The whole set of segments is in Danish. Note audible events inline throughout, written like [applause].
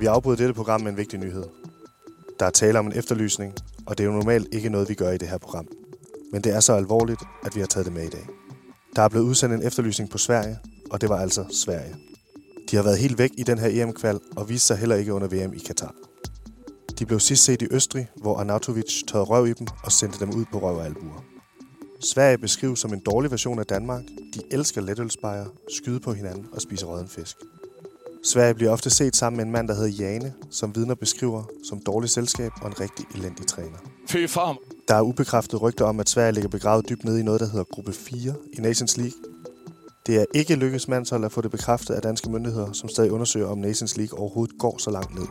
Vi afbryder dette program med en vigtig nyhed. Der er tale om en efterlysning, og det er jo normalt ikke noget, vi gør i det her program. Men det er så alvorligt, at vi har taget det med i dag. Der er blevet udsendt en efterlysning på Sverige, og det var altså Sverige. De har været helt væk i den her EM-kval og viste sig heller ikke under VM i Katar. De blev sidst set i Østrig, hvor Arnautovic tørrede røv i dem og sendte dem ud på røv og albuer. Sverige beskrives som en dårlig version af Danmark. De elsker letølsbejer, skyde på hinanden og spise rødden fisk. Sverige bliver ofte set sammen med en mand, der hedder Jane, som vidner beskriver som dårligt selskab og en rigtig elendig træner. Fy farm. Der er ubekræftet rygter om, at Sverige ligger begravet dybt nede i noget, der hedder gruppe 4 i Nations League. Det er ikke lykkedes mandshold at få det bekræftet af danske myndigheder, som stadig undersøger, om Nations League overhovedet går så langt ned.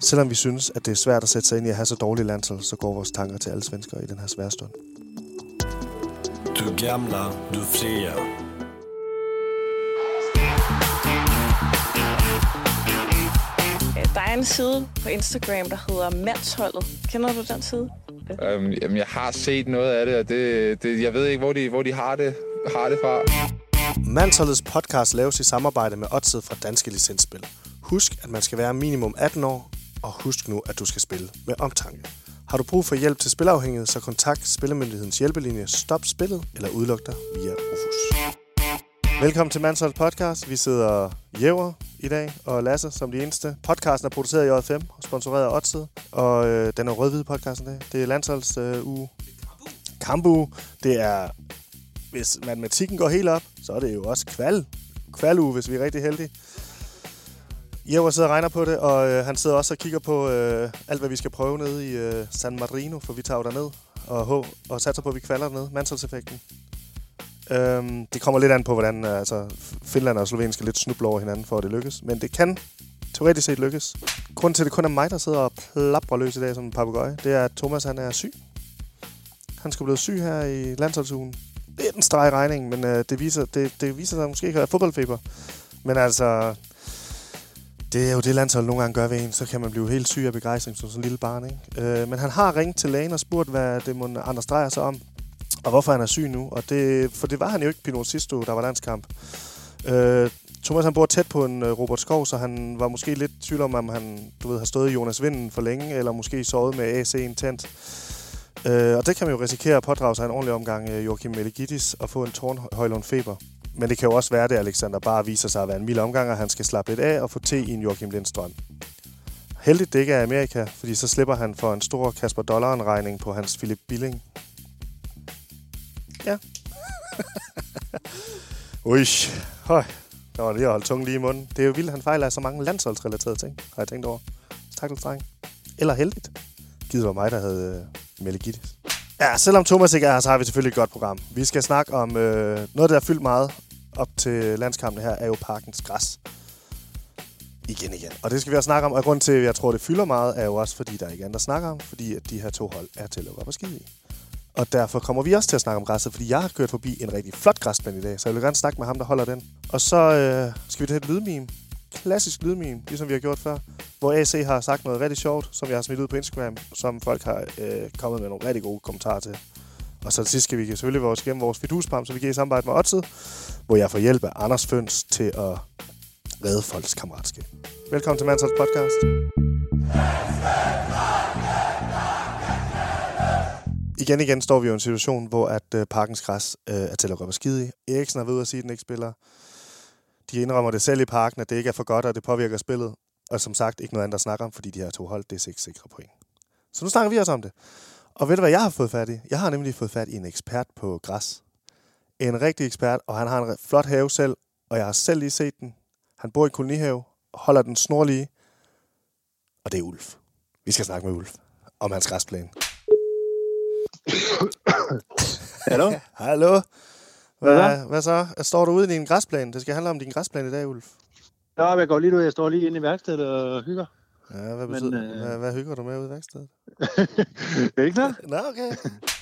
Selvom vi synes, at det er svært at sætte sig ind i at have så dårlige landshold, så går vores tanker til alle svenskere i den her svære stund. Du gamla, du fria. Der er en side på Instagram, der hedder Mandsholdet. Kender du den side? Øhm, jamen, jeg har set noget af det, og det, det, jeg ved ikke, hvor de, hvor de har, det, har det fra. Mandsholdets podcast laves i samarbejde med Odset fra Danske Licensspil. Husk, at man skal være minimum 18 år, og husk nu, at du skal spille med omtanke. Har du brug for hjælp til spilafhængighed, så kontakt Spillemyndighedens hjælpelinje Stop Spillet eller udluk dig via Rufus. Velkommen til Mansholds podcast. Vi sidder Jæver i dag og Lasse som de eneste. Podcasten er produceret i J5 og sponsoreret af Odset, og øh, den er rød podcasten dag. Det er landsholds øh, uge. Kambu. Det er, hvis matematikken går helt op, så er det jo også kval. Kvaluge, hvis vi er rigtig heldige. Jæver sidder og regner på det, og øh, han sidder også og kigger på øh, alt, hvad vi skal prøve nede i øh, San Marino, for vi tager jo derned og, og satser på, at vi kvalder dernede. Mansholdseffekten. Øhm, det kommer lidt an på, hvordan øh, altså, Finland og Slovenien skal lidt snuble over hinanden, for at det lykkes. Men det kan teoretisk set lykkes. Grunden til, at det kun er mig, der sidder og plapper løs i dag som en papegøje, det er, at Thomas han er syg. Han skulle blive syg her i landsholdsugen. Det er den streg i regningen, men øh, det, viser, det, det viser sig måske ikke at være fodboldfeber. Men altså, det er jo det landshold nogle gange gør ved en, så kan man blive helt syg af begejstring som sådan en lille barn. Ikke? Øh, men han har ringet til lægen og spurgt, hvad det må Anders drejer sig om, og hvorfor han er syg nu. Og det, for det var han jo ikke Pinot sidste uge, der var landskamp. Øh, Thomas han bor tæt på en øh, Robert Skov, så han var måske lidt i tvivl om, om han du ved, har stået i Jonas Vinden for længe, eller måske sovet med AC intent. Øh, og det kan man jo risikere at pådrage sig en ordentlig omgang øh, Joachim Meligidis og få en tårnhøjlund feber. Men det kan jo også være det, Alexander bare viser sig at være en mild omgang, og han skal slappe lidt af og få te i en Joachim Lindstrøm. Heldigt det ikke er Amerika, fordi så slipper han for en stor Kasper Dollaren-regning på hans Philip Billing. Ja. [laughs] Ui, høj. Der var lige at holde tungen lige i munden. Det er jo vildt, at han fejler af så mange landsholdsrelaterede ting, har jeg tænkt over. Takkelstreng. Eller heldigt. Givet var mig, der havde øh, Meligitis. Ja, selvom Thomas ikke er her, så har vi selvfølgelig et godt program. Vi skal snakke om øh, noget, der er fyldt meget op til landskampene her, er jo parkens græs. Igen igen. Og det skal vi også snakke om, og grund til, at jeg tror, det fylder meget, er jo også, fordi der ikke andre snakker om, fordi at de her to hold er til at lukke op og skide i. Og derfor kommer vi også til at snakke om græsset, fordi jeg har kørt forbi en rigtig flot græsplæne i dag, så jeg vil gerne snakke med ham, der holder den. Og så øh, skal vi tage et lydmeme. Klassisk lydmeme, ligesom vi har gjort før. Hvor AC har sagt noget rigtig sjovt, som jeg har smidt ud på Instagram, som folk har øh, kommet med nogle rigtig gode kommentarer til. Og så til sidst skal vi selvfølgelig vores igennem vores fiduspam, som vi giver i samarbejde med Odset, hvor jeg får hjælp af Anders Føns til at redde folks kammeratskab. Velkommen til Mansholds podcast. Igen igen står vi jo i en situation, hvor at øh, parkens græs øh, er til at gå på skide i. Eriksen har ved at sige, at den ikke spiller. De indrømmer det selv i parken, at det ikke er for godt, og det påvirker spillet. Og som sagt, ikke noget andet at snakke om, fordi de her to hold, det er seks sikre point. Så nu snakker vi også om det. Og ved du, hvad jeg har fået fat i? Jeg har nemlig fået fat i en ekspert på græs. En rigtig ekspert, og han har en flot have selv, og jeg har selv lige set den. Han bor i kolonihave, holder den snorlige, og det er Ulf. Vi skal snakke med Ulf om hans græsplæne. Hallo? [coughs] Hallo. Hvad, Hvad hvad, hvad så? Står du ude i din græsplæne? Det skal handle om din græsplæne i dag, Ulf. Ja, jeg går lige ud. Jeg står lige inde i værkstedet og hygger. Ja, hvad, Men, betyder, øh, hvad, hvad hygger du med ude i værkstedet? [laughs] det ikke noget? Nå, okay.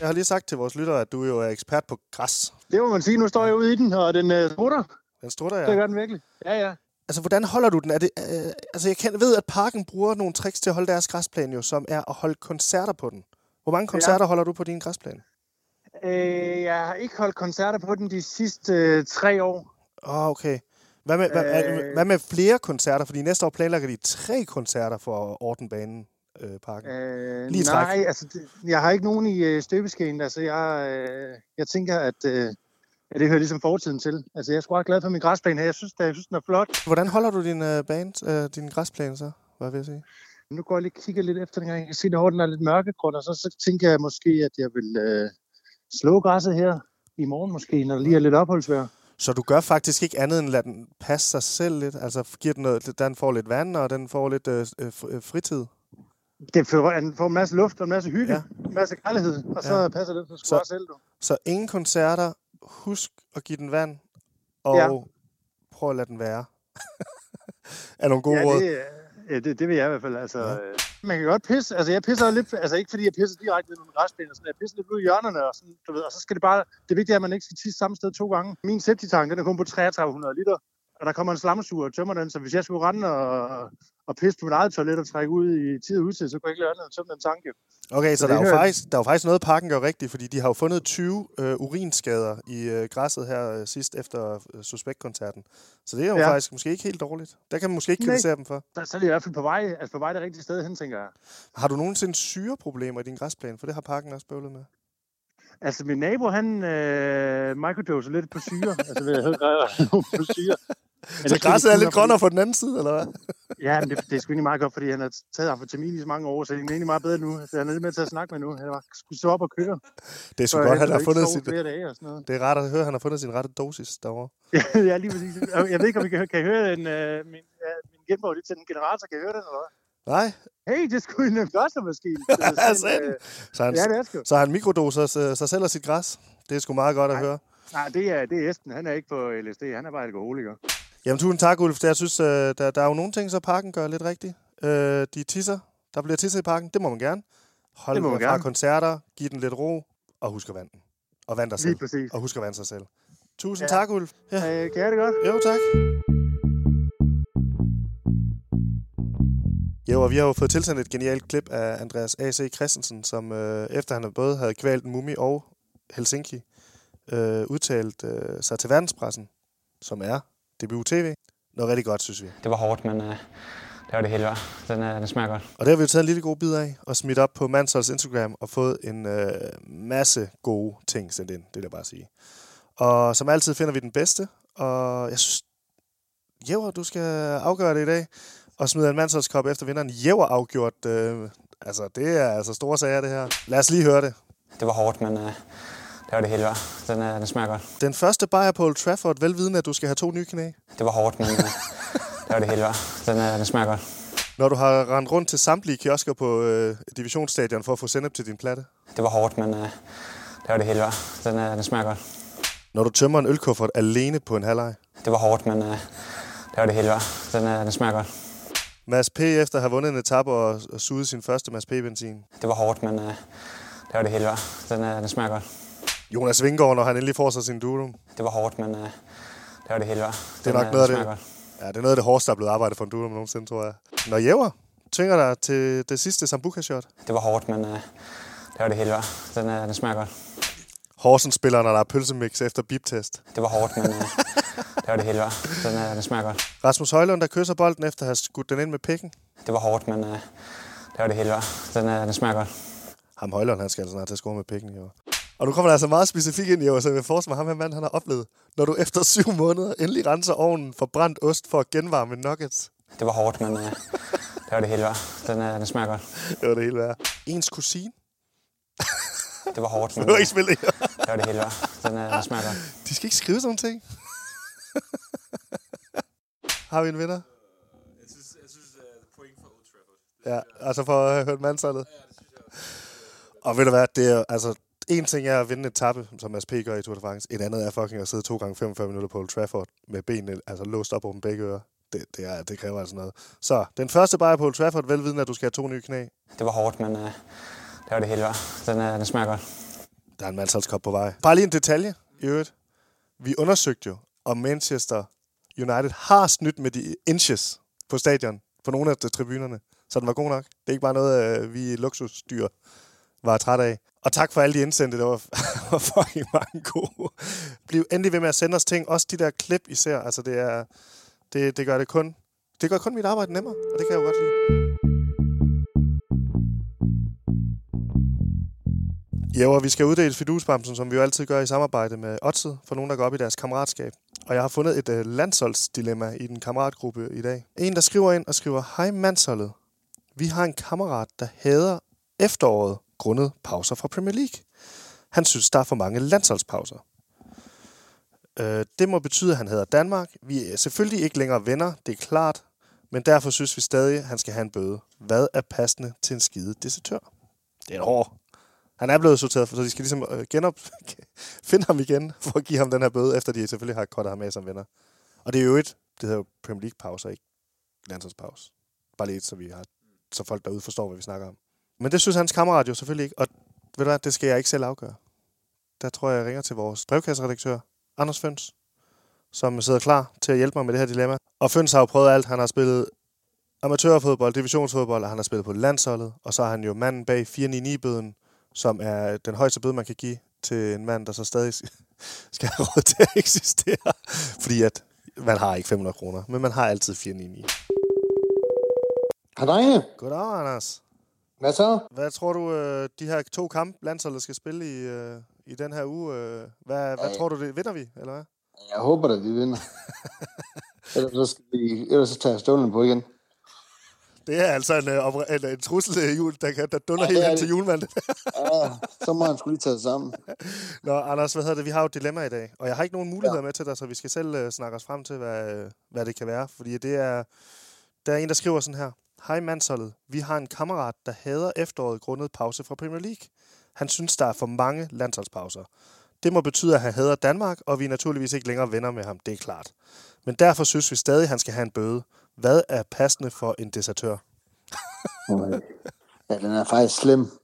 Jeg har lige sagt til vores lyttere, at du jo er ekspert på græs. Det må man sige. Nu står jeg ude i den, og den uh, strutter. Den strutter Det jeg. gør den virkelig. Ja, ja. Altså, hvordan holder du den? Er det, øh, altså, jeg kan, ved, at parken bruger nogle tricks til at holde deres græsplæne, jo, som er at holde koncerter på den. Hvor mange koncerter ja. holder du på din græsplæne? Øh, jeg har ikke holdt koncerter på den de sidste øh, tre år. Åh, oh, okay. Hvad med, hvad, Øh. hvad med flere koncerter? Fordi næste år planlægger de tre koncerter for Ortenbanen øh, parken. Øh, Lige træk. nej, altså, det, jeg har ikke nogen i øh, støbeskeen. Altså, jeg, øh, jeg tænker, at, øh, at det hører ligesom fortiden til. Altså, jeg er sgu ret glad for min græsplæne her. Jeg synes, det, jeg synes den er flot. Hvordan holder du din øh, band, øh, din græsplæne så? Hvad vil jeg sige? Nu går jeg lige og kigger lidt efter den gang. Jeg kan se, at den er lidt mørkegrund, og så, så tænker jeg måske, at jeg vil øh, slå græsset her i morgen måske, når der lige er lidt opholdsvejr. Så du gør faktisk ikke andet end at lade den passe sig selv lidt? Altså giver den noget, den får lidt vand, og den får lidt øh, øh, øh, fritid? Det får, den får en masse luft og en masse hygge, Ja. en masse kærlighed, og så Ja. passer det for Så- også selv, du. Så ingen koncerter. Husk at give den vand, og Ja. prøv at lade den være. [laughs] er nogle gode ja, råd? det, det, det vil jeg i hvert fald. Altså, Ja. ja. Man kan godt pisse. Altså, jeg pisser lidt, altså ikke fordi jeg pisser direkte ned i nogle græsplæner, sådan, jeg pisser lidt ud i hjørnerne, og, sådan, du ved, og så skal det bare, det vigtige er, at man ikke skal tisse samme sted to gange. Min septitank, den er kun på 3300 liter, og der kommer en slamsuger og tømmer den, så hvis jeg skulle rende og, og pisse på mit eget toilet og trække ud i tid og utid, så kunne jeg ikke lade andet end at tømme den tank. jo. Okay, så, Så der, er jo faktisk, der er jo faktisk noget, parken gør rigtigt, fordi de har jo fundet 20 øh, urinskader i øh, græsset her øh, sidst efter øh, Suspekt-koncerten. Så det er jo ja. Faktisk måske ikke helt dårligt. Der kan man måske ikke kritisere dem for. Så, så er det i hvert fald på vej, altså på vej det rigtige sted hen, tænker jeg. Har du nogensinde syreproblemer i din græsplæne? For det har parken også bøvlet med. Altså, min nabo, han øh, microdoser lidt på syre. altså, ved jeg [laughs] på syre. Men Så det græsset er lidt grønnere på den anden side, eller hvad? Ja, men det, det er sgu egentlig meget godt, fordi han har taget amfetamin i så mange år, så det er egentlig meget bedre nu. Så han er lidt med til at snakke med nu. Han var skulle stå op og køre. Det er sgu før godt, han efter har ikke fundet flere dage og sådan noget. Det er rart at høre, at han har fundet sin rette dosis derovre. [laughs] ja, lige præcis. Jeg ved ikke, om vi kan, kan I høre en, øh, min, ja, min genbog lige til den generator. Kan I høre den, eller hvad? Nej, Hey, det er sgu en græssermaskine. [laughs] Sandt. så han, Ja, det er sgu. så han mikrodoser sig sig selv og sit græs. Det er sgu meget godt at Nej. høre. Nej, det er, det er Esben. Han er ikke på LSD. Han er bare alkoholiker. Jamen, tusind tak, Ulf. Jeg synes, øh, der, der er jo nogle ting, så parken gør lidt rigtigt. Øh, de tisser. Der bliver tisset i parken. Det må man gerne. Hold Det må man fra gerne. koncerter. Giv den lidt ro. Og husk at vande den. Og vand dig Lige selv. præcis. Og husk at vande sig selv. Tusind Ja. tak, Ulf. Ja. Øh, kan jeg det godt? Jo, tak. Jo, og vi har jo fået tilsendt et genialt klip af Andreas A.C. Christensen, som øh, efter han både havde kvalt Mumi og Helsinki, øh, udtalt øh, sig til verdenspressen, som er DBU TV. Noget rigtig godt, synes vi. Det var hårdt, men øh, det var det hele værd. Den, øh, den smager godt. Og det har vi jo taget en lille god bid af og smidt op på Mansholds Instagram og fået en øh, masse gode ting sendt ind, det vil jeg bare sige. Og som altid finder vi den bedste, og jeg synes, Jæver, du skal afgøre det i dag, og smide en Mansholdskop efter vinderen. Jæver afgjort, øh, altså det er altså store sager det her. Lad os lige høre det. Det var hårdt, men øh, det var det hele værd. Den, øh, den smager godt. Den første bajer på Old Trafford, velvidende at du skal have to nye knæ. Det var hårdt, men det var det hele værd. Den, øh, den smager godt. Når du har rendt rundt til samtlige kiosker på øh, divisionsstadion for at få sennep til din platte. Det var hårdt, men øh, det var det hele værd. Den, øh, den smager godt. Når du tømmer en ølkuffert alene på en halvleg. Det var hårdt, men øh, det var det hele værd. Den, øh, den smager godt. Mads P. efter at have vundet en etape og, og suget sin første Mads P-benzin. Det var hårdt, men øh, det var det hele værd. Den, øh, den smager godt. Jonas Vingård, når han endelig får sig sin durum. Det var hårdt, men øh, det var det hele værd. Det er Den, nok øh, noget af den det. godt. Ja, det er noget af det hårdeste, der er blevet arbejdet for en durum nogensinde, tror jeg. Når Jæver tvinger dig til det sidste Sambuca-shot. Det var hårdt, men øh, det var det hele værd. Den, øh, den smager godt. Horsens spiller, når der er pølsemix efter biptest. Det var hårdt, men øh, [laughs] det var det hele værd. Den, øh, den smager godt. Rasmus Højlund, der kysser bolden efter at have skudt den ind med pikken. Det var hårdt, men øh, det var det hele værd. Den, øh, den smager godt. Ham Højlund, han skal altså snart til at score med pikken år. Og nu kommer der altså meget specifikt ind i så jeg vil forestille mig, ham her mand, han har oplevet, når du efter syv måneder endelig renser ovnen for brændt ost for at genvarme nuggets. Det var hårdt, men øh, det var det hele værd. Den, øh, den smager godt. Det var det hele værd. Ens kusine. Det var hårdt, [laughs] men Du har ikke spillet det. det var det hele værd. Den, øh, den smager godt. De skal ikke skrive sådan ting. [laughs] har vi en vinder? Jeg synes, jeg synes uh, point for Old Trafford. Ja, altså for at hørt mandsholdet. Og ved du hvad, det er altså... En ting er at vinde et tappe, som Mads P. gør i Tour de France. Et andet er fucking at sidde to gange 45 minutter på Old Trafford med benene altså låst op dem begge ører. Det, det, er, det kræver altså noget. Så, den første bajer på Old Trafford, velvidende at du skal have to nye knæ. Det var hårdt, men øh, det var det hele værd. Den, øh, den smager godt. Der er en mandsholdskop på vej. Bare lige en detalje i øvrigt. Vi undersøgte jo, om Manchester United har snydt med de inches på stadion, på nogle af de tribunerne. Så den var god nok. Det er ikke bare noget, øh, vi luksusdyr var træt af. Og tak for alle de indsendte, der var, [laughs] var fucking mange gode. Bliv endelig ved med at sende os ting. Også de der klip især. Altså det er, Det, det gør det kun. Det gør kun mit arbejde nemmere, og det kan jeg jo godt lide. Ja, og vi skal uddele fidusbamsen, som vi jo altid gør i samarbejde med Otset, for nogen, der går op i deres kammeratskab. Og jeg har fundet et øh, landsholdsdilemma i den kammeratgruppe i dag. En, der skriver ind og skriver, Hej mandsholdet. Vi har en kammerat, der hader efteråret grundet pauser fra Premier League. Han synes, der er for mange landsholdspauser. Øh, det må betyde, at han hedder Danmark. Vi er selvfølgelig ikke længere venner, det er klart. Men derfor synes vi stadig, at han skal have en bøde. Hvad er passende til en skide desertør? Det er en hård. Han er blevet sorteret, for så de skal ligesom øh, genop, [laughs] finde ham igen, for at give ham den her bøde, efter de selvfølgelig har kottet ham med som venner. Og det er jo et, det hedder jo Premier League pauser, ikke landsholdspause. Bare lidt, så vi har, så folk derude forstår, hvad vi snakker om. Men det synes hans kammerat jo selvfølgelig ikke, og ved du hvad, det skal jeg ikke selv afgøre. Der tror jeg, jeg ringer til vores brevkasseredaktør, Anders Føns, som sidder klar til at hjælpe mig med det her dilemma. Og Føns har jo prøvet alt. Han har spillet amatørfodbold, divisionsfodbold, og han har spillet på landsholdet. Og så er han jo manden bag 499-bøden, som er den højeste bøde, man kan give til en mand, der så stadig [laughs] skal have råd til at eksistere. Fordi at man har ikke 500 kroner, men man har altid 499. Hej. Goddag, Anders. Hvad så? Hvad tror du, øh, de her to kampe, landsholdet skal spille i, øh, i den her uge, øh, hvad, hvad Ja. tror du, det vinder vi, eller hvad? Jeg håber da, vi vinder. [laughs] ellers, så skal vi, ellers så tager jeg stålen på igen. Det er altså en, en, en trussel jul, der, kan, der dunder Ja, helt det hen det. til julemanden. Ja, så må han skulle lige tage sig sammen. [laughs] Nå, Anders, hvad hedder det? Vi har jo et dilemma i dag, og jeg har ikke nogen muligheder ja. med til dig, så vi skal selv øh, snakke os frem til, hvad, hvad det kan være. Fordi det er, der er en, der skriver sådan her. Hej mandsholdet. Vi har en kammerat, der hader efteråret grundet pause fra Premier League. Han synes, der er for mange landsholdspauser. Det må betyde, at han hader Danmark, og vi er naturligvis ikke længere venner med ham, det er klart. Men derfor synes vi stadig, at han skal have en bøde. Hvad er passende for en desertør? Ja, den er faktisk slem. [laughs]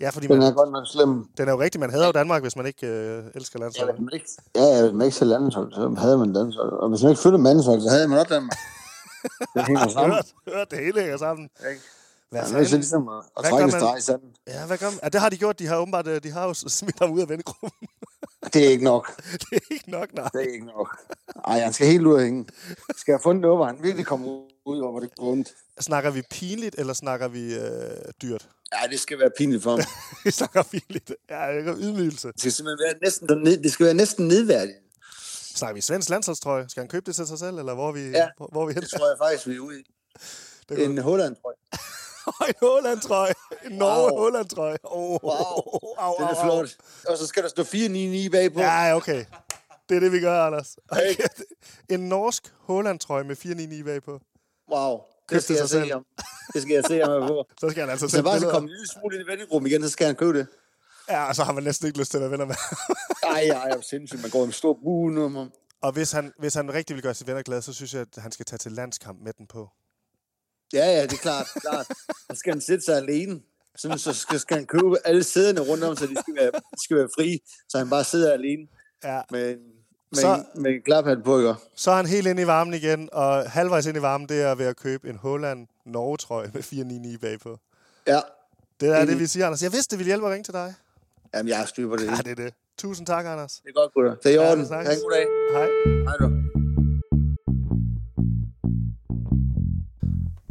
Ja, fordi Den man, er godt nok slem. den er jo rigtig, man hader jo Danmark, hvis man ikke øh, elsker Ja, landsholdet. hvis man ikke, ja, ja, hvis man ikke ser landshold, så havde man landshold. Og hvis man ikke følger mandshold, så havde man også Danmark. [laughs] Det hænger [laughs] sammen. Hørt, hørt, det hele hænger sammen. Ikke? Hvad Ja, er det så fanden? ligesom at, at trække streg i sanden. Ja, hvad gør man? Ja, det har de gjort. De har åbenbart øh, de har jo smidt ham ud af vennegruppen. [laughs] Det er ikke nok. [laughs] det er ikke nok, nej. Det er ikke nok. Ej, han skal helt ud af hænge. Skal jeg fundet noget, hvor han virkelig kommer ud, hvor det går ondt. Snakker vi pinligt, eller snakker vi øh, dyrt? Ja, det skal være pinligt for ham. vi snakker pinligt. Ja, det er ydmygelse. Det skal simpelthen være næsten, det skal være næsten nedværdigt. Snakker vi svensk landsholdstrøje? Skal han købe det til sig selv, eller hvor er vi, Ja, hvor, hvor er vi hen? Det tror jeg faktisk, vi er ude i. [laughs] Det En Holland, tror jeg. [laughs] en Holland-trøje. En Norge Wow. Holland-trøje. Oh, Wow, au, er au, au. flot. Og så skal der stå 499 bagpå. Ja, okay. Det er det, vi gør, Anders. Okay. [laughs] En norsk Holland-trøje med 499 bagpå. Wow. Køb Det skal jeg se selv. ham. Det skal jeg se ham på. Så skal han altså sætte han bare så kommer en lille smule ind i vennegruppen igen, så skal han købe det. Ja, og så har man næsten ikke lyst til at være venner med. [laughs] Ej, ej, jeg er sindssygt. Man går en stor bue nu om ham. og hvis han, hvis han rigtig vil gøre sine venner glade, så synes jeg, at han skal tage til landskamp med den på. Ja, ja, det er klart. klart. Så skal han sætte sig alene. Sådan, så skal, skal han købe alle sæderne rundt om, så de skal være, de skal være fri. Så han bare sidder alene Ja. med, en- med, Så- en, med en klaphat på, ikke? Så er han helt inde i varmen igen, og halvvejs ind i varmen, det er ved at købe en Holland Norge-trøje med 499 bagpå. Ja. Det er det, vi siger, Anders. Jeg vidste, det ville hjælpe at ringe til dig. Jamen, jeg har styr på det. Ja, det er det. Tusind tak, Anders. Det er godt, gutter. Det er i Ja, orden. det er Ha' en god dag. Hej. Hej du.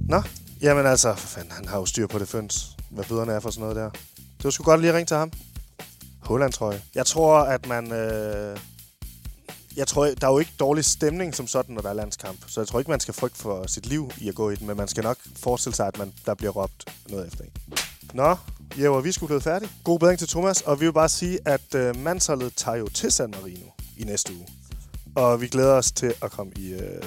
Nå, jamen altså, for fanden, han har jo styr på det føns, hvad bøderne er for sådan noget der. Det var sgu godt lige at ringe til ham. Holland, tror jeg. Jeg tror, at man... Øh... Jeg tror, der er jo ikke dårlig stemning som sådan, når der er landskamp. Så jeg tror ikke, man skal frygte for sit liv i at gå i den, men man skal nok forestille sig, at man, der bliver råbt noget efter en. Nå, Jever, vi er sgu blevet færdige. God bedring til Thomas, og vi vil bare sige, at øh, mandsholdet tager jo til San Marino i næste uge. Og vi glæder os til at komme i, øh,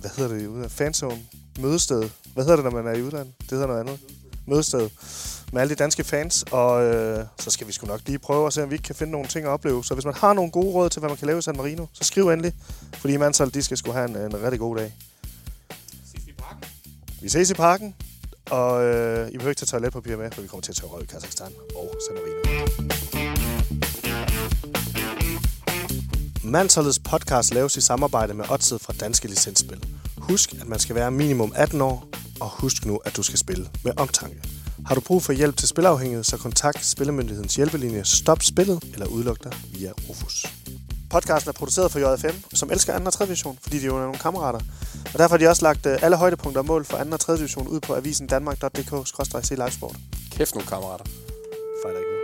hvad hedder det i udlandet? Fanzone? Mødested. Hvad hedder det, når man er i udlandet? Det hedder noget andet. Mødested. Med alle de danske fans. Og øh, så skal vi sgu nok lige prøve at se, om vi ikke kan finde nogle ting at opleve. Så hvis man har nogle gode råd til, hvad man kan lave i San Marino, så skriv endelig. Fordi mandsholdet, de skal sgu have en, en rigtig god dag. Ses vi i parken? Vi ses i parken. Og øh, I behøver ikke tage toiletpapir med, for vi kommer til at tage røv i Kazakhstan og San Marino. Mansholdets podcast laves i samarbejde med Odset fra Danske Licensspil. Husk, at man skal være minimum 18 år, og husk nu, at du skal spille med omtanke. Har du brug for hjælp til spilafhængighed, så kontakt Spillemyndighedens hjælpelinje Stop Spillet eller udluk dig via Rufus. Podcasten er produceret for JFM, som elsker 2. og 3. division, fordi de jo er nogle kammerater. Og derfor har de også lagt øh, alle højdepunkter og mål for 2. og 3. division ud på avisen danmark.dk-c-livesport. Kæft nogle kammerater. Fejler ikke.